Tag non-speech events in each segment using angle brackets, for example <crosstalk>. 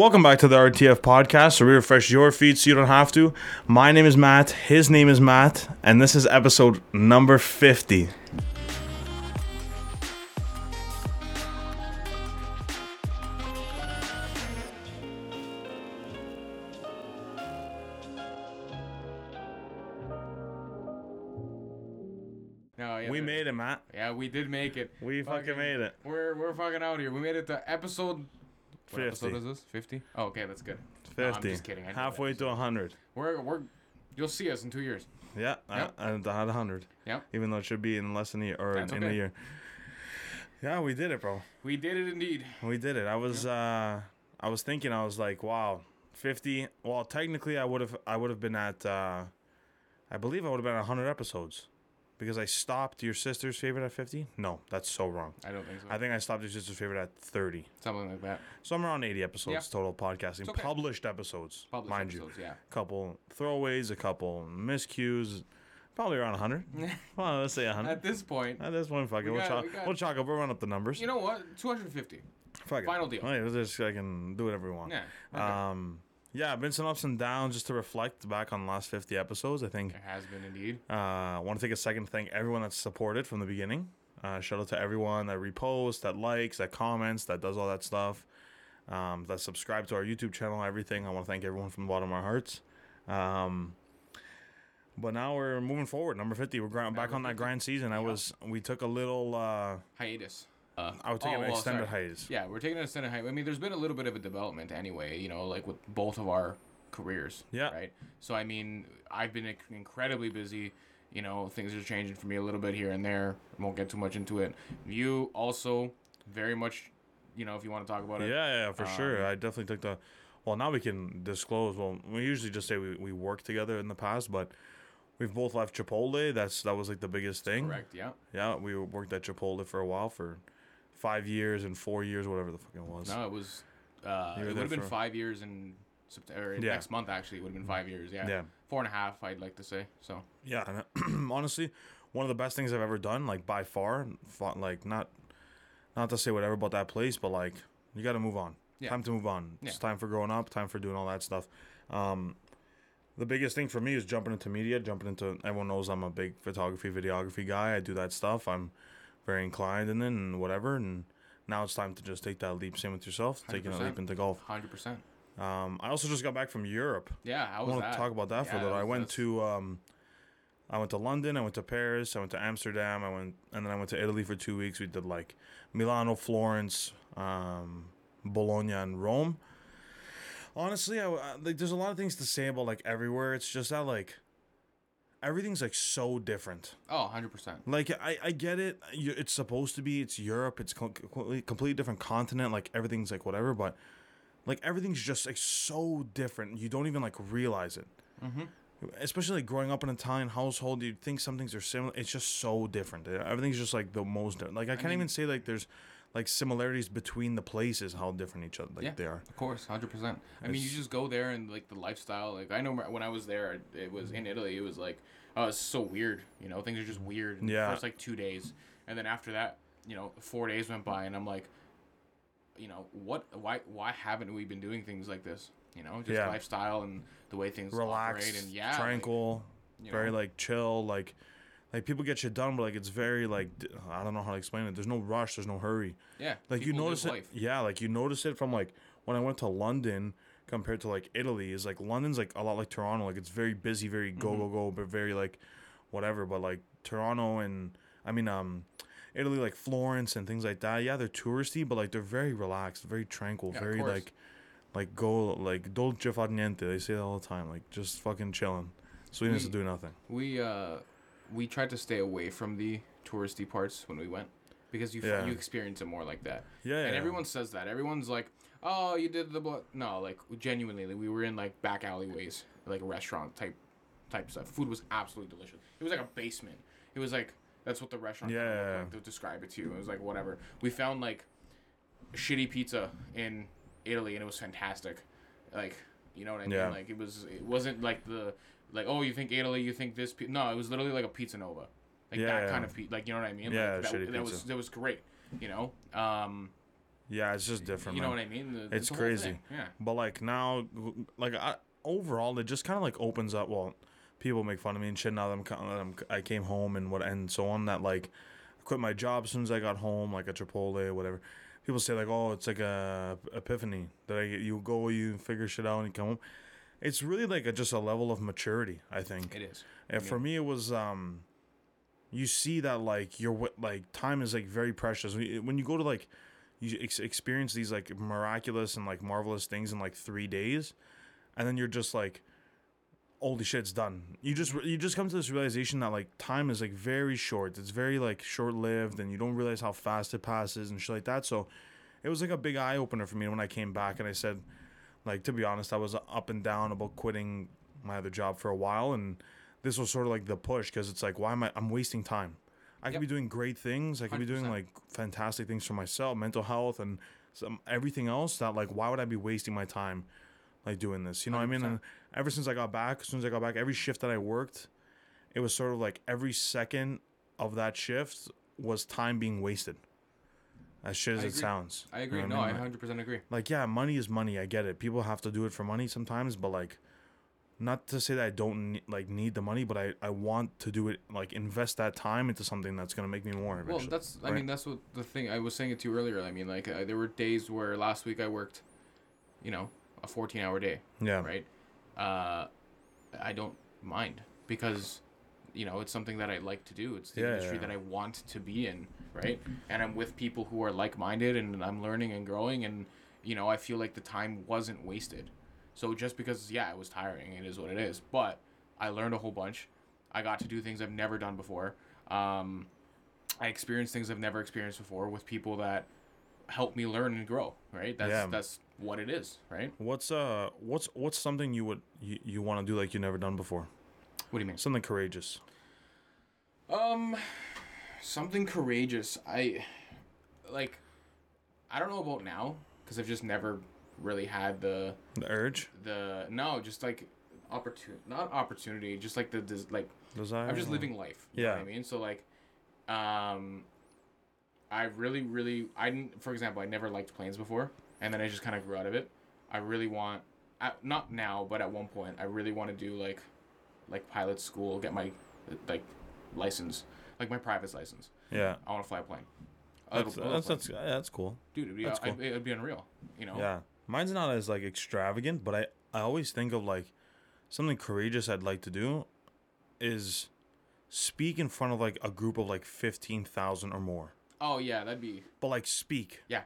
Welcome back to the RTF podcast, where we refresh your feed so you don't have to. My name is Matt, his name is Matt, and this is episode number 50. No, yeah, We made it, Matt. Yeah, we did make it. We fucking made it. We're we're fucking out here. We made it to episode. What 50. episode is this? Fifty. Oh, okay, that's good. No, 50. I'm just kidding. I Halfway to 100. We're we're. You'll see us in two years. Yeah, Yep. I, I had 100. Yeah. Even though it should be in less than a year, or That's in a okay. year. Yeah, we did it, bro. We did it indeed. We did it. I was uh I was thinking I was like, wow, 50. Well, technically I would have I would have been at uh I believe I would have been at 100 episodes because I stopped your sister's favorite at 50. No, that's so wrong. I don't think so. I think I stopped your sister's favorite at 30. Something like that. So I'm around 80 episodes Yeah. total podcasting, okay. published episodes, Published mind you. episodes, yeah. Couple throwaways, a couple miscues, probably around 100. <laughs> well, let's say 100. At this point, At this point, fuck it. We We'll got- chalk, we got- we'll chalk up. We'll run up the numbers. you know what? Two hundred fifty. fuck it. final deal. Oh, yeah, we'll just I can do whatever we want. Yeah. Okay. Um, yeah, been some ups and downs just to reflect back on the last 50 episodes. I think it has been indeed. uh, I want to take a second to thank everyone that's supported from the beginning. Uh, shout out to everyone that reposts, that likes, that comments, that does all that stuff, um, that subscribe to our YouTube channel, everything. I want to thank everyone from the bottom of our hearts. Um, but now we're moving forward. Number 50, we're grind, back on that 50. grind season. I was, we took a little, uh, Hiatus. Uh, I would take oh, an well, extended sorry. hiatus. Yeah, we're taking an extended hiatus. I mean, there's been a little bit of a development anyway, you know, like with both of our careers. Yeah. Right. So I mean, I've been incredibly busy. You know, things are changing for me a little bit here and there. I Won't get too much into it. You also very much, you know, if you want to talk about it. yeah, yeah, for sure. Um, I definitely took the. Well, now we can disclose. Well, we usually just say we, we worked together in the past, but we've both left Chipotle. That's that was like the biggest thing. Correct. Yeah. Yeah, we worked at Chipotle for a while for five years and four years, whatever the fuck it was. No, it was. Uh, it would have been for- five years in September. Yeah. Next month, actually, it would have been five years. Yeah. Yeah, Four and a half, I'd like to say. So. yeah. And <clears throat> honestly, one of the best things I've ever done, like by far, like not, not to say whatever about that place, but like you got to move on. Yeah. Time to move on. Yeah. It's time for growing up. Time for doing all that stuff. Um, the biggest thing for me is jumping into media. Jumping into everyone knows I'm a big photography, videography guy. I do that stuff. I'm very inclined in it and whatever. And now it's time to just take that leap. Same with yourself, taking a leap into golf. Hundred percent. Um, I also just got back from Europe. Yeah. I was want to talk about that for a little. I went that's- to um, I went to London. I went to Paris. I went to Amsterdam. I went and then I went to Italy for two weeks. We did like Milano, Florence, um, Bologna, and Rome. Honestly, I, I- like there's a lot of things to say about like everywhere. It's just that like everything's like so different. Oh, 100 percent. Like I, I get it. It's supposed to be. It's Europe. It's completely, completely different continent. Like everything's like whatever. But like everything's just like so different. You don't even like realize it. Mm-hmm. Especially like growing up in an Italian household, you'd think some things are similar. It's just so different. Everything's just like the most. di- Like I can't mean- even say like there's like similarities between the places. How different each other like Yeah. they are. Of course, hundred percent. I mean, you just go there and like the lifestyle. Like I know when I was there, it was in Italy. It was like, oh, it's so weird. You know, things are just weird. Yeah. First like two days, and then after that, you know, four days went by, and I'm like, you know, what? Why? Why haven't we been doing things like this? You know, just Yeah. lifestyle and the way things operate, and yeah, like, tranquil, you very like chill. Like like people get shit done, but like it's very like I don't know how to explain it. There's no rush. There's no hurry. yeah, like you notice it life. yeah like you notice it from like when i went to london compared to like italy is like london's like a lot like toronto like it's very busy very go Mm-hmm. go go but very like whatever but like toronto and i mean um italy like florence and things like that yeah they're touristy but like they're very relaxed very tranquil Yeah, very like like go like dolce far niente they say that all the time like just fucking chilling sweetness We- to do nothing We uh, we tried to stay away from the touristy parts when we went because you Yeah. you experience it more like that. yeah, and yeah. everyone says that. Everyone's like, "Oh, you did the blo-. no." Like genuinely, like, we were in like back alleyways, like restaurant type type stuff. Food was absolutely delicious. It was like a basement. It was like that's what the restaurant Yeah. like to describe it to you. It was like whatever. We found like shitty pizza in Italy, and it was fantastic. Like you know what I mean? Yeah. Like it was. It wasn't like the like oh you think Italy, you think this. No, it was literally like a pizza nova. Like Yeah, that yeah. kind of like you know what I mean? Yeah, like, that, that was that was great. You know, um, Yeah, it's just different. you know man. what I mean? The- It's crazy. Yeah. But like now, like I, overall, it just kind of like opens up. Well, people make fun of me and shit now that I'm, that I'm I came home and what and so on. That like, I quit my job as soon as I got home, like at Chipotle, whatever. People say like, oh, it's like a epiphany that I. You go, you figure shit out, and you come home. It's really like a, just a level of maturity. I think. It is. And for me, it was um, you see that like your like time is like very precious when you when you go to like you ex- experience these like miraculous and like marvelous things in like three days, and then you're just like, holy shit, it's done. You just you just come to this realization that like time is like very short. It's very like short lived, and you don't realize how fast it passes and shit like that. So, it was like a big eye opener for me when I came back and I said, like to be honest, I was up and down about quitting my other job for a while, and this was sort of like the push because it's like, why am I? I'm wasting time. I could be doing great things. I could be doing like fantastic things for myself, mental health, and some everything else. That like, why would I be wasting my time, like doing this? You know what I mean? And ever since I got back, as soon as I got back, every shift that I worked, it was sort of like every second of that shift was time being wasted. As shit as I it agree. sounds. I You agree. know no, I mean? Like- 100% agree. like yeah money is money i get it people have to do it for money sometimes but like not to say that i don't ne- like need the money but i i want to do it like invest that time into something that's going to make me more Well, that's I mean that's what the thing I was saying it to you earlier. I mean like there were days where last week I worked, you know, a 14-hour day, yeah right? Uh, I don't mind because you know it's something that I like to do. It's the Yeah, industry yeah. that I want to be in, right? And I'm with people who are like-minded, and I'm learning and growing, and you know I feel like the time wasn't wasted. So just because yeah it was tiring, it is what it is. But I learned a whole bunch. I got to do things I've never done before. Um, I experienced things I've never experienced before with people that help me learn and grow. Right. That's Yeah. that's what it is. Right. what's uh what's what's something you would you, you want to do like you've never done before What do you mean? something courageous Um, something courageous. I like. I don't know about now because I've just never really had the the urge the no, just like opportunity, not opportunity, just like the des- like desire I'm just living life. You know what Yeah. I mean? So like, um, I really, really, I didn't. For example, I never liked planes before, and then I just kind of grew out of it. I really want, I, not now, but at one point, I really want to do like, like pilot school, get my, like, license, like my private license. yeah I want to fly a plane. That's that's, that's, that's cool dude, it'd be, that's I- it'd be unreal. You know? Yeah, mine's not as like extravagant, but I I always think of like something courageous I'd like to do is speak in front of like a group of like fifteen thousand or more. Oh yeah, that'd be But like speak, Yeah.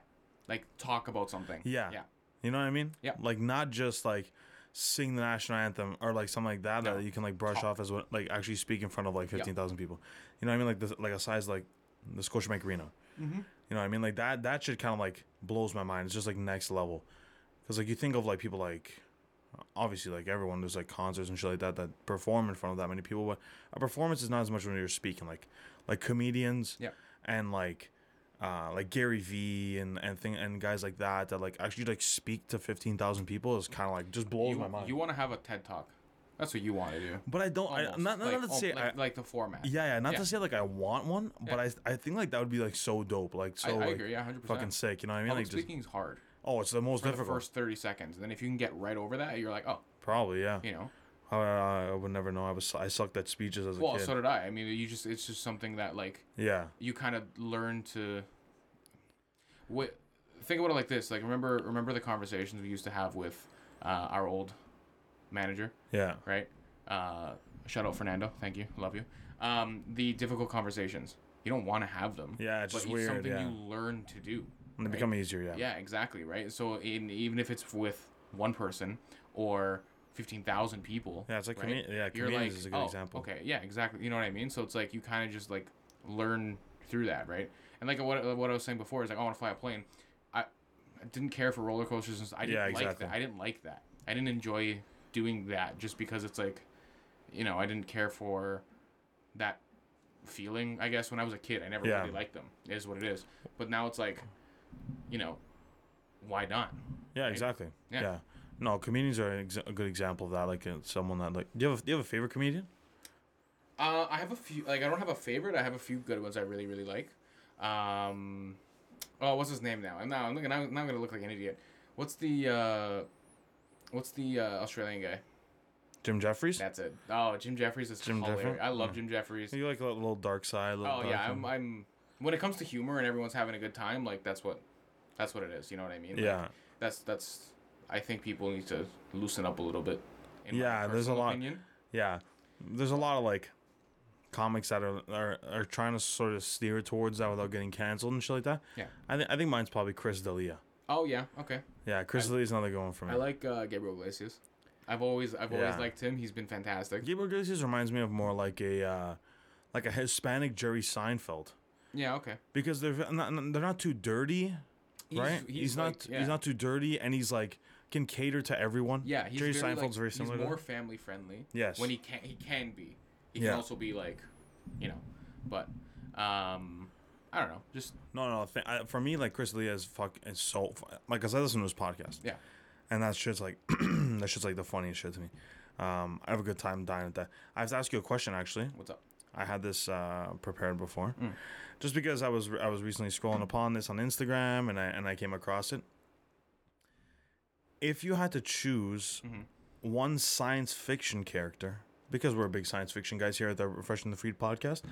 like talk about something. Yeah. Yeah. you know what I mean? Yeah. Like not just like sing the national anthem or like something like that No. that you can like brush off as what like actually speak in front of like fifteen thousand people. You know what I mean? Like this, like a size like the Scotiabank Arena. Mm-hmm. You know what I mean? Like that that shit kind of like blows my mind. It's just like next level. Cuz like you think of like people like obviously like everyone there's like concerts and shit like that that perform in front of that many people, but a performance is not as much when you're speaking like like comedians Yeah. and like uh, like Gary Vee and and thing and guys like that that like actually like speak to 15,000 people is kind of like just blows You, my mind. you want to have a TED talk? That's what you want to do. but I don't I, not, not, like, not to say like, I, like the format. yeah, yeah, not Yeah. to say like I want one, but I I think like that would be like so dope, like so I, I like agree. Yeah, hundred fucking sick. You know what I mean? Public Like speaking is hard oh, it's the most for the difficult. first thirty seconds. And then if you can get right over that, you're like, oh, Probably yeah. you know. I, I would never know. I was I sucked at speeches as a Well, kid. so did I. I mean, you just it's just something that like yeah, you kind of learn to. What think about it like this? Like remember remember the conversations we used to have with uh, our old manager, yeah, right? Uh, shout out Fernando. Thank you. Love you. Um, the difficult conversations. You don't want to have them. yeah. It's but just it's weird. something Yeah, you learn to do. and they right? become easier. Yeah. Yeah, exactly, right? So in, even if it's with one person or 15,000 people, Yeah, it's like right? yeah, comedians like, is a good oh, example. okay, yeah, exactly. You know what I mean? So it's like you kind of just like learn through that, right? And like what, what I was saying before is like, I want to fly a plane. I, I didn't care for roller coasters. And. I didn't Yeah, like that. I didn't like that. I didn't enjoy doing that just because it's like, you know, I didn't care for that feeling. I guess when I was a kid, I never Yeah. really liked them. It is what it is. But now it's like, you know, why not? Yeah, exactly. Yeah. Yeah. No, comedians are an exa- a good example of that. Like uh, someone that like. Do you have a, do you have a favorite comedian? Uh, I have a few. Like, I don't have a favorite. I have a few good ones I really, really like. Um, Oh, what's his name now? I'm now I'm gonna now I'm not gonna look like an idiot. What's the uh, what's the uh, Australian guy? Jim Jefferies. That's it. Oh, Jim Jefferies is Jim hilarious. Jeffrey? I love Yeah. Jim Jefferies. You like a little dark side. A little Oh dark yeah. I'm, I'm. When it comes to humor and everyone's having a good time, like that's what, that's what it is. You know what I mean? Like, yeah. that's that's. I think people need to loosen up a little bit. Yeah, there's a lot- Opinion. Yeah, there's a lot of like comics that are, are are trying to sort of steer towards that without getting canceled and shit like that. Yeah. I think I think mine's probably Chris D'Elia. Oh yeah, okay. Yeah, Chris D'Elia's another good one for me. I like uh, Gabriel Iglesias. I've always I've always Yeah. liked him. He's been fantastic. Gabriel Iglesias reminds me of more like a uh, like a Hispanic Jerry Seinfeld Yeah, okay. because they're not, they're not too dirty, He's, right? He's, not like- yeah. he's not too dirty, and he's like can cater to everyone. Yeah, he's Jerry very, Seinfeld's like, very similar. He's more family friendly. Yes. When he can he can be. He Yeah. can also be like, you know, but um, I don't know. Just No, no. Th- I, for me, like Chris D'Elia is fuck is so like cause I listen to his podcast. Yeah. And that shit's like <clears throat> that shit's like the funniest shit to me. Um, I have a good time dying at that. I have to ask you a question actually. what's up? I had this uh, prepared before, Mm. just because I was I was recently scrolling upon this on Instagram and I and I came across it. If you had to choose Mhm. one science fiction character, because we're big science fiction guys here at the Refreshing the Feed podcast,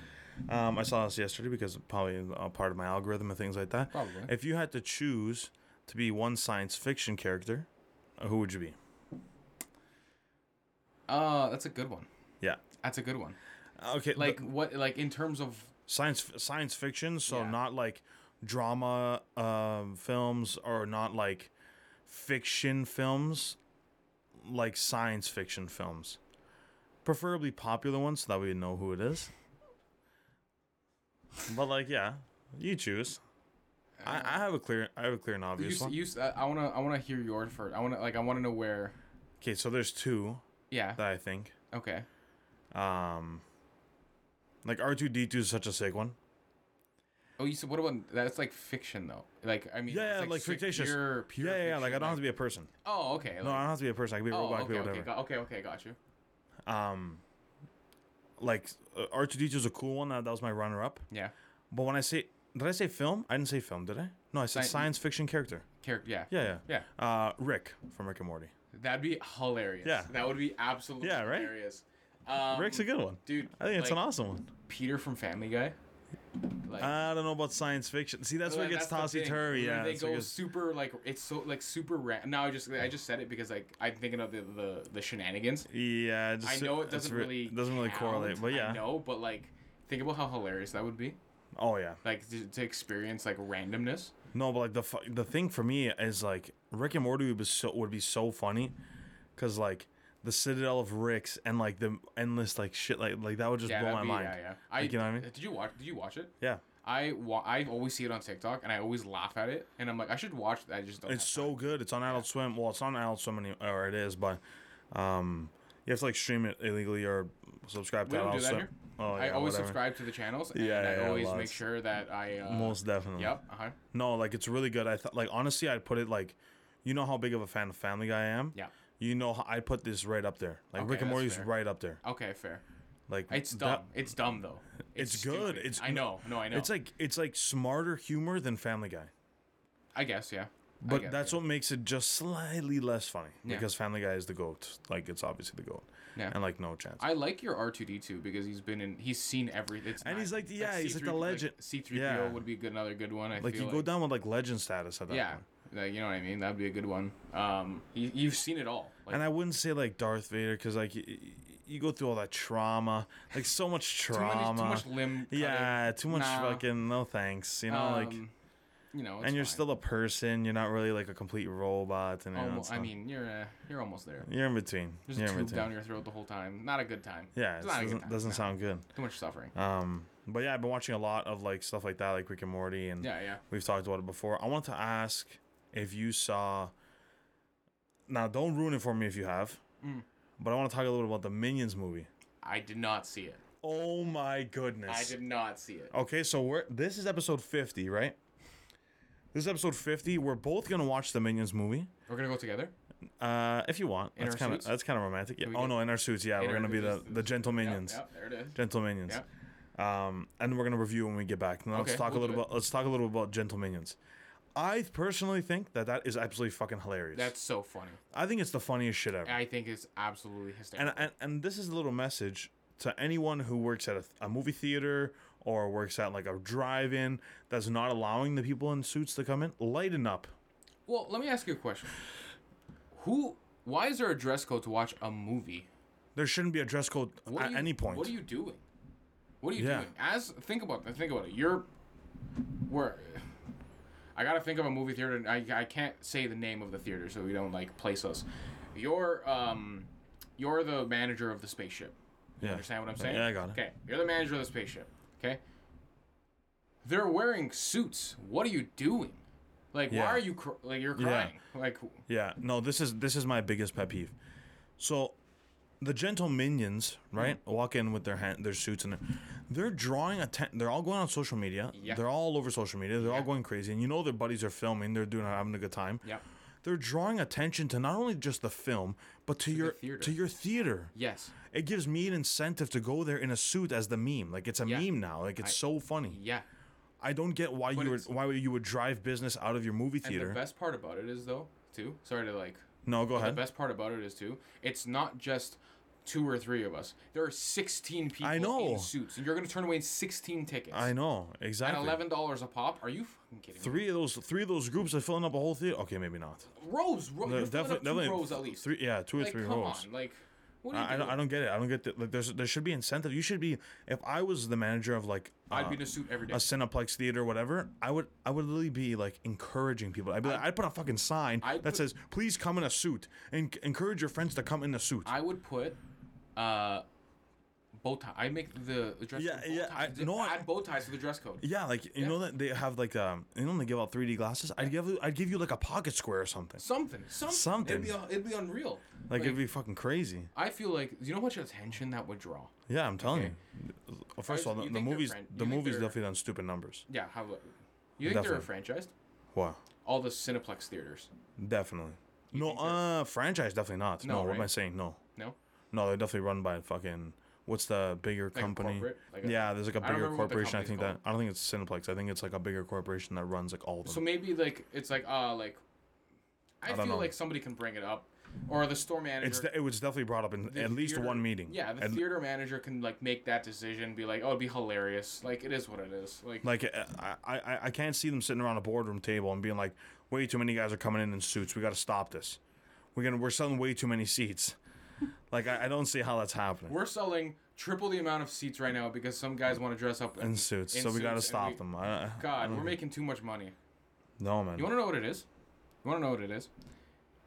um, I saw this yesterday because probably a part of my algorithm and things like that. Probably. If you had to choose to be one science fiction character, uh, who would you be? Uh, that's a good one. Yeah. That's a good one. Okay, Like like what? Like in terms of science science fiction, so Yeah. not like drama um, films or not like fiction films, like science fiction films. Preferably popular ones, so that we know who it is. But like, yeah, you choose. I, I have a clear, I have a clear and obvious s- one. you, I wanna I wanna hear yours first. I wanna like I wanna know where. Okay, so there's two Yeah. that I think. Okay. Um, like R two D two is such a sick one. Oh, you said what about that's like fiction though? Like I mean, Yeah, like sick- fictitious. Pure, pure yeah, yeah, yeah. Like I don't have to be a person. Oh, okay. No, I don't have to be a person. I can be a oh, robot, I okay, okay, whatever. got, okay, okay, got you. Um, like R two D two is a cool one. That, that was my runner up. Yeah. But when I say, did I say film? I didn't say film, did I? No, I said Sci- science fiction character. Character. Yeah. Yeah, yeah. Yeah. Uh, Rick from Rick and Morty. That'd be hilarious. Yeah. That would be absolutely Yeah, right? hilarious. Um, Rick's a good one. dude. I think it's like, an awesome one. Peter from Family Guy. Like, I don't know about science fiction. See, that's where it gets tossy turvy. Yeah, They go super like it's so like super random. now I just I just said it because like I'm thinking of the the, the shenanigans. yeah. I Just, know it doesn't re- really doesn't really correlate, but yeah. no, but like think about how hilarious that would be. Oh yeah. Like to, to experience like randomness. No, but like the fu- the thing for me is like Rick and Morty would be so would be so funny, cause like the Citadel of Ricks and like the endless like shit like like that would just yeah, blow my be, mind. yeah, yeah. I Like, you know what I mean? Did you watch? Did you watch it? Yeah. I wa- I always see it on TikTok and I always laugh at it and I'm like I should watch that. I just don't. It's so time. good. It's on Adult Swim. Well, it's on Adult Swim, any- or it is, but um, you have to like stream it illegally or subscribe We to don't Adult do that Swim. here. Oh, I always whatever. subscribe to the channels and Yeah, I yeah, always make sure that I. Uh, Most definitely. Yep. Uh huh. No, like it's really good. I thought like honestly, I'd put it like, you know how big of a fan of Family Guy I am. Yeah. You know, how I put this right up there. Like Okay, Rick and Morty's fair. right up there. Okay, fair. Like It's that- dumb. it's dumb though. It's good. It's- I know. No, I know. It's like it's like smarter humor than Family Guy. I guess yeah. But that's what makes it just slightly less funny Yeah. because Family Guy is the goat. Like it's obviously the goat, Yeah. and like no chance. I like your R two D two because he's been in. He's seen everything. And not- he's like- yeah, he's like the legend. C three PO would be good, another good one. I like you go down with like legend status at that Yeah, point. like, you know what I mean. That'd be a good one. Um, you, you've seen it all. Like, And I wouldn't say like Darth Vader because like y- y- you go through all that trauma, like so much too trauma. much, too much limb. cutting. yeah, too much Nah. fucking no thanks. You know, like Um, you know, it's and you're fine. still a person. You're not really like a complete robot. And you know, I mean, you're uh, you're almost there. you're in between. There's you're a tube down your throat the whole time. Not a good time. Yeah, it not a good doesn't, time, doesn't no. sound good. Too much suffering. Um, but yeah, I've been watching a lot of like stuff like that, like Rick and Morty, and Yeah, yeah. we've talked about it before. I want to ask if you saw. Now, don't ruin it for me if you have. Mm. But I want to talk a little bit about the Minions movie. I did not see it. Oh my goodness! I did not see it. Okay, so we're this is episode fifty, right? This is episode fifty. We're both gonna watch the Minions movie. We're gonna go together. Uh, if you want, In that's kind of that's kind of romantic. Yeah. Oh no, in our suits. Yeah, In we're gonna be the the gentle minions. Yep, there it is. Gentle minions. Yep. Um, and we're gonna review when we get back. Now let's talk we'll a little about let's talk a little about Gentle Minions. I personally think that that is absolutely fucking hilarious. That's so funny. I think it's the funniest shit ever. I think it's absolutely hysterical. And, and and this is a little message to anyone who works at a, a movie theater or works at like a drive-in that's not allowing the people in suits to come in. Lighten up. well, let me ask you a question. Who? Why is there a dress code to watch a movie? There shouldn't be a dress code at any point. What are you doing? What are you Yeah. doing? As think about that. think about it. You're where I gotta think of a movie theater. I I can't say the name of the theater so we don't like place us. You're um you're the manager of the spaceship. You Yeah. understand what I'm saying? Yeah, I got it. Okay, you're the manager of the spaceship. Okay. They're wearing suits. What are you doing? Like, Yeah. why are you cr- like you're Yeah. crying? Like, Yeah, no, this is this is my biggest pet peeve. So, the gentle minions, mm-hmm. right, walk in with their hand, their suits, and they're, they're drawing attention. They're all going on social media. Yeah. They're all over social media. They're all going crazy, and you know their buddies are filming. They're doing having a good time. yeah, They're drawing attention to not only just the film, but to, your theater. to your theater. yes, It gives me an incentive to go there in a suit as the meme. Like it's a Yeah. meme now. Like it's so funny. yeah. I don't get why But you would why you would drive business out of your movie theater. And the best part about it is though, too. Sorry to like no, go The ahead. The best part about it is too, it's not just two or three of us. There are sixteen people I know. in suits, and you're gonna turn away sixteen tickets. I know exactly. eleven dollars a pop? Are you fucking kidding me? Three of those, three of those groups are filling up a whole theater. Okay, maybe not. rows, ro- They're you're filling up two rows at least. Three, yeah, two or like, three come rows. on, like, what are you I, I, don't? I don't get it. I don't get that. Like, there's there should be incentive. You should be. If I was the manager of like I'd uh, be in a suit every day. a Cineplex theater, or whatever, I would I would literally be like encouraging people. I'd be like, I'd put a fucking sign I'd that put- says, "Please come in a suit," and encourage your friends to come in a suit. I would put, uh, bow tie. I make the, the dress Yeah, code yeah. I- no, I- add bow ties to the dress code. yeah, like you know that they have like um, you know they give out 3D glasses. I'd give you- I'd give you like a pocket square or something. Something, something, Something. It'd be, it'd be unreal. Like, it'd be fucking crazy. I feel like, you know how much attention that would draw? Yeah, I'm telling Okay. you. Well, First of all, the, the movies the movies definitely done stupid numbers. Yeah, how? You think Definitely. they're franchised? Wow. All the Cineplex theaters. Definitely. no, uh, franchise definitely not. No, No, what am I saying? No, No. No, they're definitely run by fucking. What's the bigger Like company? Like a- yeah, there's like a bigger the corporation. I think company's that I don't think it's Cineplex. I think it's like a bigger corporation that runs like all of them. So maybe like it's like uh like. I, don't feel know. like somebody can bring it up, or the store manager. it's de- it was definitely brought up in the at least one meeting. Yeah, the And, theater manager can like make that decision. Be like, oh, it'd be hilarious. Like it is what it is. Like, like I, I I can't see them sitting around a boardroom table and being like, way too many guys are coming in in suits. We got to stop this. We're gonna we're selling way too many seats. Like I, I don't see how that's happening. we're selling triple the amount of seats right now because some guys want to dress up in suits, in so we got to stop we- them. I, God, I we're making too much money. no man. You want to know what it is? You want to know what it is?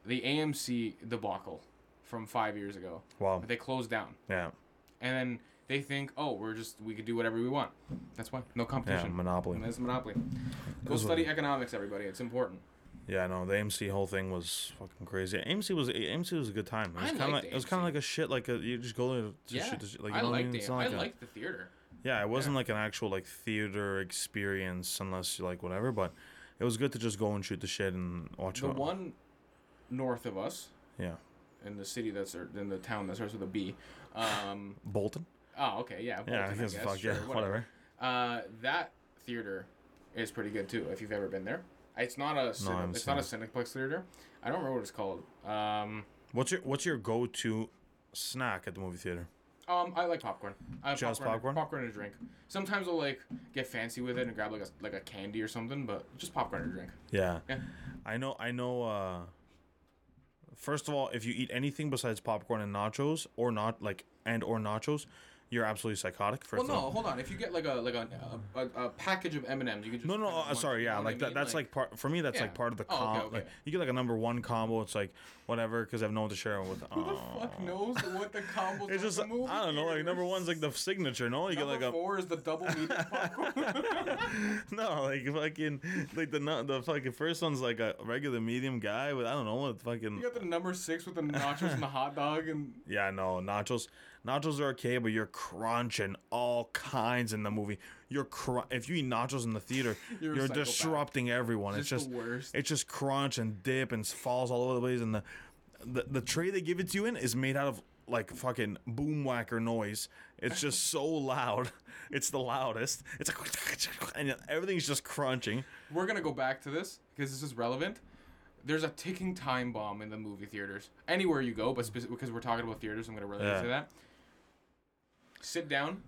The AMC debacle from five years ago. wow. They closed down. Yeah. and then they think, oh, we're just we could do whatever we want. That's why no competition. Yeah. Monopoly. And That's monopoly. Go study economics, everybody. It's important. Yeah, no, the AMC whole thing was fucking crazy. AMC was AMC was a good time. It was kind of liked like it was kind of like a shit like a, you just go there to yeah, shoot the shit. Like, you I know what I mean? it. It's I like a- liked the theater. yeah, it wasn't like an actual like theater experience unless you like whatever, but it was good to just go and shoot the shit and watch The it. one north of us, Yeah, in the city that's or in the town that starts with a B. Um, <laughs> Bolton. oh, okay, yeah. yeah, I Bolton, guess guess, fuck sure, yeah, whatever. Uh, that theater is pretty good too. If you've ever been there, it's not a Cine- haven't it's not a Cineplex theater. I don't remember what it's called. Um, What's your what's your go to snack at the movie theater? Um, I like popcorn. I have Just popcorn, popcorn? popcorn and a drink. Sometimes I'll like get fancy with it and grab like a like a candy or something, but just popcorn and a drink. Yeah, Yeah. I know. I know. uh First of all, if you eat anything besides popcorn and nachos, or not like and or nachos, you're absolutely psychotic. First Well, no, hold on. If you get like a like a a, a, package of M and M's, you can just No, no, uh, sorry, yeah, know what I like that. mean? That's like part for me. That's Yeah. like part of the Oh, combo. okay. Like you get like a number one combo. It's like whatever because I have no one to share it with. Who the fuck knows what the combos? It's just I don't know. Like number one's like the signature. No, you Number get like a four is the double medium <laughs> popcorn. no, like fucking like the the fucking first one's like a regular medium guy with I don't know what fucking you got the number six with the nachos and the hot dog and yeah no nachos. Nachos are okay, but you're crunching all kinds in the movie. You're cr- if you eat nachos in the theater, <laughs> You're you're, disrupting everyone. it's just just the worst. it's just crunch and dip and falls all over the place and the, the the tray they give it to you in is made out of like fucking boom whacker noise. It's just so loud. <laughs> It's the loudest. It's like <laughs> and everything's just crunching. We're gonna go back to this because this is relevant. There's a ticking time bomb in the movie theaters. Anywhere you go, but speci- because we're talking about theaters, I'm gonna relate Yeah. to that. Sit down,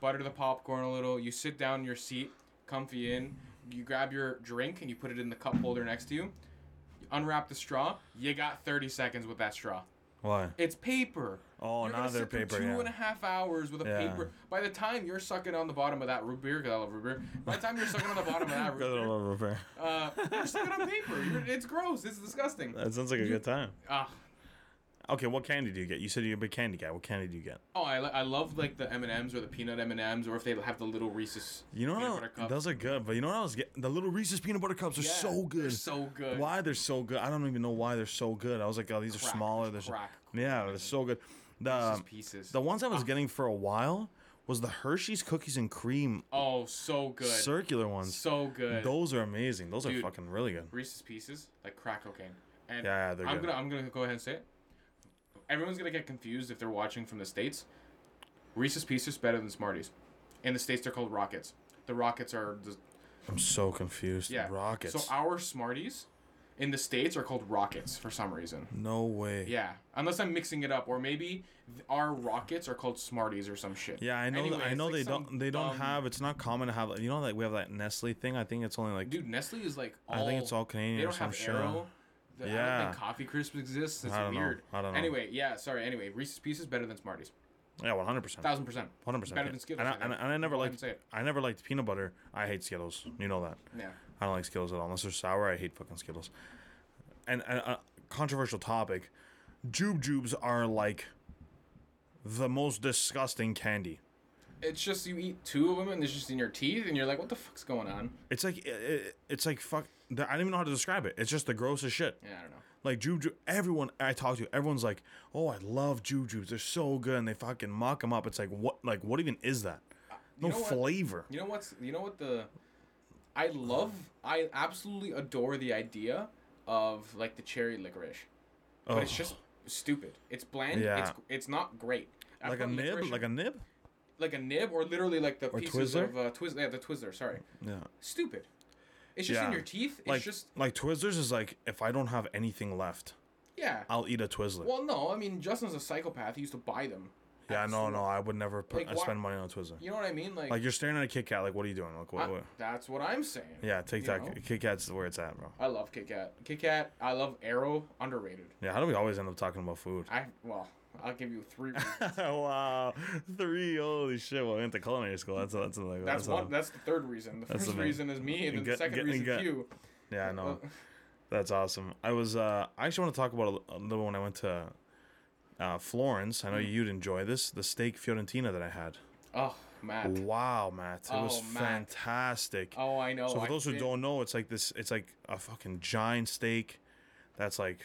butter the popcorn a little. You sit down in your seat, comfy in. You grab your drink and you put it in the cup holder next to you. You unwrap the straw. You got 30 seconds with that straw. Why? It's paper. Oh, You're now gonna they're sit for paper. Two yeah. and a half hours with a Yeah. paper. By the time you're sucking on the bottom of that root beer, because I love root beer. By the time you're sucking on the bottom of that <laughs> root Got a beer, little repair. uh, you're sucking on paper. You're, it's gross. It's disgusting. That sounds like a good time. Ah, Okay, what candy do you get? You said you're a big candy guy. What candy do you get? oh, I, I love like the M and M's or the peanut M and M's, or if they have the little Reese's. You know peanut what? butter cup. Those are good, but you know what I was getting? The little Reese's peanut butter cups are Yeah, so They're good. so good. Why they're so good? I don't even know why they're so good. I was like, oh, these are smaller. They're so, crack. yeah, they're so good. The pieces. Um, the ones I was ah. getting for a while was the Hershey's cookies and cream oh, so good. circular ones. So good. Those are amazing. Those are fucking really good. Reese's Pieces, like crack cocaine. And Yeah, yeah, they're I'm good. gonna I'm gonna go ahead and say it. Everyone's gonna get confused if they're watching from the states. Reese's Pieces is better than Smarties. In the states, they're called Rockets. The Rockets are the I'm so confused. yeah Rockets. So our Smarties, in the states, are called Rockets for some reason. no way. Yeah, unless I'm mixing it up, or maybe th- our Rockets are called Smarties or some shit. Yeah, I know. Anyway, I know like they don't. They don't have. It's not common to have. You know, like we have that Nestle thing. I think it's only like. Dude, Nestle is like all. I think it's all They Canadian or don't have shit. The, I don't Yeah. think Coffee Crisp exists. It's don't know. weird. I don't know. Anyway, yeah, sorry. Anyway, Reese's Pieces better than Smarties. Yeah, one hundred percent. Thousand percent. One hundred percent. Better than Skittles. And I, I and, I- and I never liked. and say it. I never liked peanut butter. I hate Skittles. You know that. Yeah. I don't like Skittles at all unless they're sour. I hate fucking Skittles. And a uh, controversial topic, Jube Jubes are like the most disgusting candy. It's just you eat two of them and it's just in your teeth and you're like, what the fuck's going on? It's like it, it- it's like fuck. I don't even know how to describe it. It's just the grossest shit. Yeah, I don't know. Like Jube, everyone I talk to, everyone's like, "Oh, I love Jube Jubes. They're so good," and they fucking mock them up. It's like, what? Like, what even is that? No Uh, know what? flavor. You know what's? You know what the? I love. I absolutely adore the idea of like the cherry licorice, but it's just stupid. It's bland. Yeah. It's it's not great. I like a nib, licorice- like a nib. Like a nib or literally like the Or pieces Twizzler? of uh, Twizzler. Yeah, the Twizzler. Sorry, Yeah. stupid. It's just in your teeth. It's Like just like Twizzlers is like if I don't have anything left, yeah. I'll eat a Twizzler. Well, no, I mean Justin's a psychopath. He used to buy them. yeah, no, no, I would never put Like, why- spend money on a Twizzler. You know what I mean? Like, Like you're staring at a Kit Kat. Like, what are you doing? Like, what? I- what? that's what I'm saying. Yeah, take that. know? Kit Kat's where it's at, bro. I love Kit Kat. Kit Kat. I love Aero. Underrated. Yeah, how do we always end up talking about food? I well, I'll give you three. <laughs> reasons. wow, three. Holy shit! Well, we went to culinary school. That's that's like That's that's one. That's the third reason. The first reason is me, and then and the second get- reason get- is you. Yeah, I know. <laughs> That's awesome. I was. Uh, I actually want to talk about a, li- little when I went to uh, Florence. I know Mm. you'd enjoy this. The steak fiorentina that I had. Oh, Matt. Wow, Matt, it was Oh, Matt. fantastic. Oh, I know. so for I those who don't know, it's like this. It's like a fucking giant steak that's like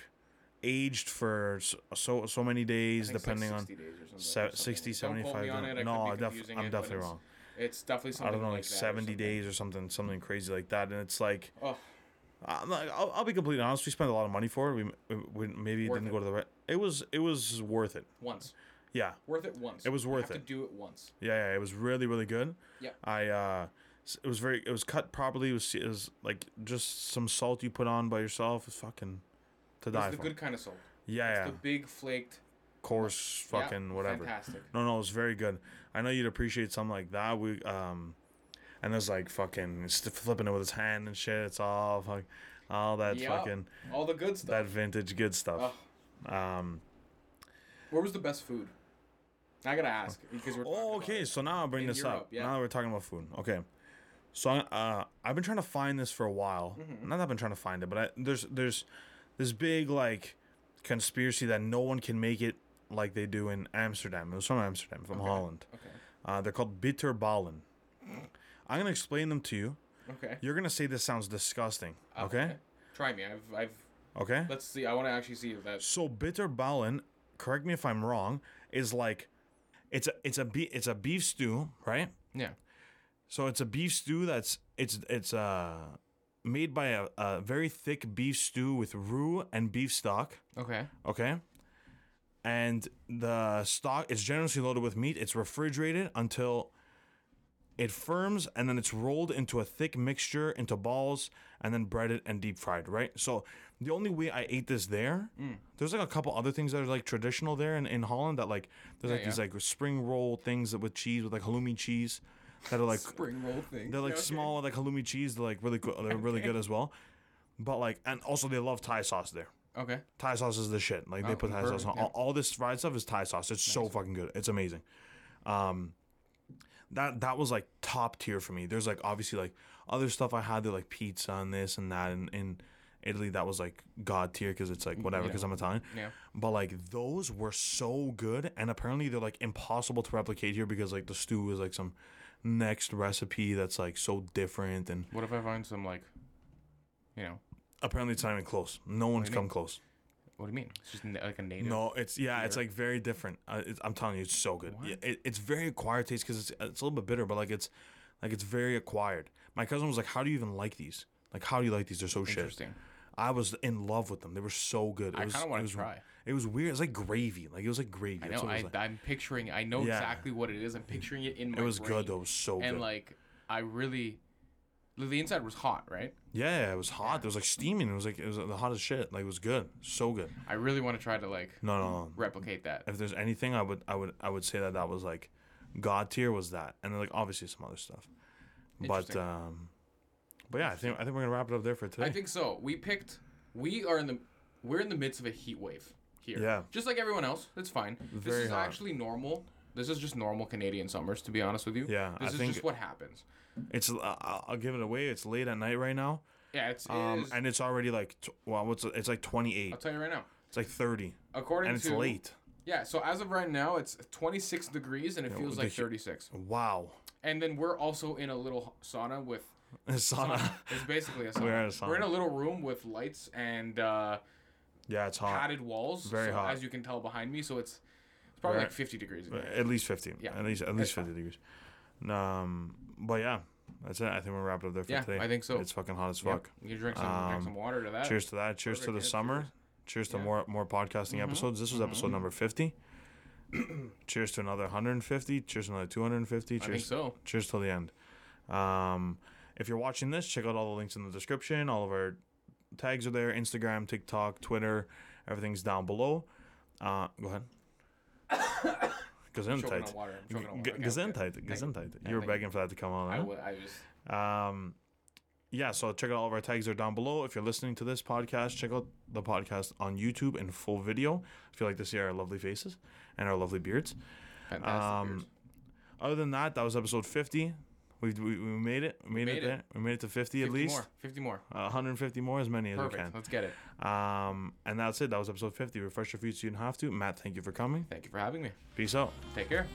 aged for so so many days, it's like depending on 60 days or se- or something. 60, Don't quote 75. me on it. No, could I be def- I'm it, definitely it's- wrong. It's definitely something. I don't know, like like that or 70 something. days or something, something crazy like that. And it's like, Oh, I'm like, I'll, I'll be completely honest. We spent a lot of money for it. We, we, maybe Worth didn't it. go to the right. It was it was worth it. once. Yeah, Worth it once. It was worth it. to do it once. yeah, yeah. It was really really good. Yeah. I uh, it was very. It was cut properly. It was it was like just some salt you put on by yourself. It's fucking to It's die the for. good kind of salt. yeah, It's yeah. the big flaked. Coarse, yeah, fucking whatever. Fantastic. No, no, it's very good. I know you'd appreciate something like that. We um, and there's like fucking flipping it with his hand and shit. It's all fuck, all that Yeah. fucking All the good stuff. that vintage good stuff. Oh, Um. where was the best food? I gotta ask because we're. Oh, okay. So now I'll bring this Europe, up. yeah. Now we're talking about food. Okay. So uh, I've been trying to find this for a while. Mm-hmm. Not that I've been trying to find it, but I, there's there's this big like conspiracy that no one can make it like they do in Amsterdam. It was from Amsterdam, from Okay. Holland. Okay. Uh, they're called bitterballen. I'm gonna explain them to you. Okay. You're gonna say this sounds disgusting. Oh, Okay. Try me. I've. I've. Okay. Let's see. I want to actually see if that's. So bitterballen, correct me if I'm wrong, is like it's a it's a be- it's a beef stew, right? Yeah. So it's a beef stew that's it's it's uh made by a, a very thick beef stew with roux and beef stock. Okay. Okay. and the stock is generously loaded with meat. It's refrigerated until it firms, and then it's rolled into a thick mixture into balls, and then breaded and deep fried. Right. So the only way I ate this there, Mm. there's like a couple other things that are like traditional there in, in Holland. That like there's Yeah, like these like spring roll things that with cheese with like halloumi cheese that are like Spring roll thing. they're like okay. small like halloumi cheese. They're like really good. They're really good as well. But like, and also they love Thai sauce there. Okay. Thai sauce is the shit. Like they Oh, put Thai sauce on yeah. all, all this fried stuff is Thai sauce. It's so fucking good. It's amazing. Um, that that was like top tier for me. There's like obviously like other stuff I had there like pizza and this and that and in Italy that was like god tier because it's like whatever Yeah. because I'm Italian. Yeah. But like those were so good and apparently they're like impossible to replicate here because like the stew is like some next recipe that's like so different and What if I find some like, you know, apparently it's not even close. No one's do you come mean? close. what do you mean? It's just na- like a native. No, it's yeah, it's like very different. Uh, it's, I'm telling you, it's so good. Yeah, it, it's very acquired taste because it's it's a little bit bitter, but like it's like it's very acquired. My cousin was like, "How do you even like these? Like, how do you like these? They're so shit." Interesting. I was in love with them. They were so good. It I was, kind of it want was, to try. It was weird. It's like gravy. Like it was like gravy. I know. I, like. I'm picturing. I know Yeah. exactly what it is. I'm picturing it in my. It was brain. good though. It was so And good. And like, I really, the inside was hot, right? yeah, yeah, it was hot. It was like steaming. It was like it was the hottest shit. Like it was good. So good. I really want to try to like No, no, no. replicate that. If there's anything, I would, I would, I would say that that was like god tier was that, and then like obviously some other stuff. But um, but yeah, I think I think we're gonna wrap it up there for today. I think so. We picked. We are in the. We're in the midst of a heat wave here. Yeah. Just like everyone else. It's fine. this is hot. actually normal. This is just normal Canadian summers, to be honest with you. Yeah, I This is think- just what happens. It's uh, I'll give it away. It's late at night right now, Yeah, it's. um, is- and it's already like t- well, what's it's like 28. I'll tell you right now. It's like 30, According and it's to late. Yeah, so as of right now, it's 26 degrees and it feels like 36. Wow, And then we're also in a little sauna with. Sauna. It's basically <laughs> a sauna. We're in a We're in a little room with lights and uh, yeah, it's hot. padded walls. Very so hot. As you can tell behind me, so it's it's probably Very- like 50 degrees. At least 50. Yeah, At least at least fine. <laughs> 50 degrees. Um, but yeah, that's it. I think we'll wrap it up there for Yeah, today. I think so. It's fucking hot as Yep. fuck. You drink some, Um, drink some water to that. Cheers to that. Cheers to the Yeah, summer. cheers. Cheers to Yeah. more more podcasting Mhm. episodes. This was episode number <clears throat> 50. cheers to another 150. Cheers to another 250. I think Cheers. so. Cheers till the end. Um, if you're watching this, check out all the links in the description. All of our tags are there: Instagram, TikTok, Twitter. Everything's down below. Uh, go ahead. <coughs> Gesundheit. on water. I'm choking on G- water. Okay, okay. Gesundheit. Gesundheit. You were begging for that to come on. I, huh? w- I just. Um, yeah, so check out all of our tags are down below. If you're listening to this podcast, check out the podcast on YouTube in full video. If you like to see our lovely faces and our lovely beards. Um, beers. Other than that, that was episode 50. We, we, we made it. We made, made it it. there. We made it to 50, at 50 least. more. 50 more. Uh, 150 more, as many as Perfect. we can. Let's get it. Um, and that's it. That was episode 50. Refresh your feet so you don't have to. Matt, thank you for coming. Thank you for having me. Peace out. Take care.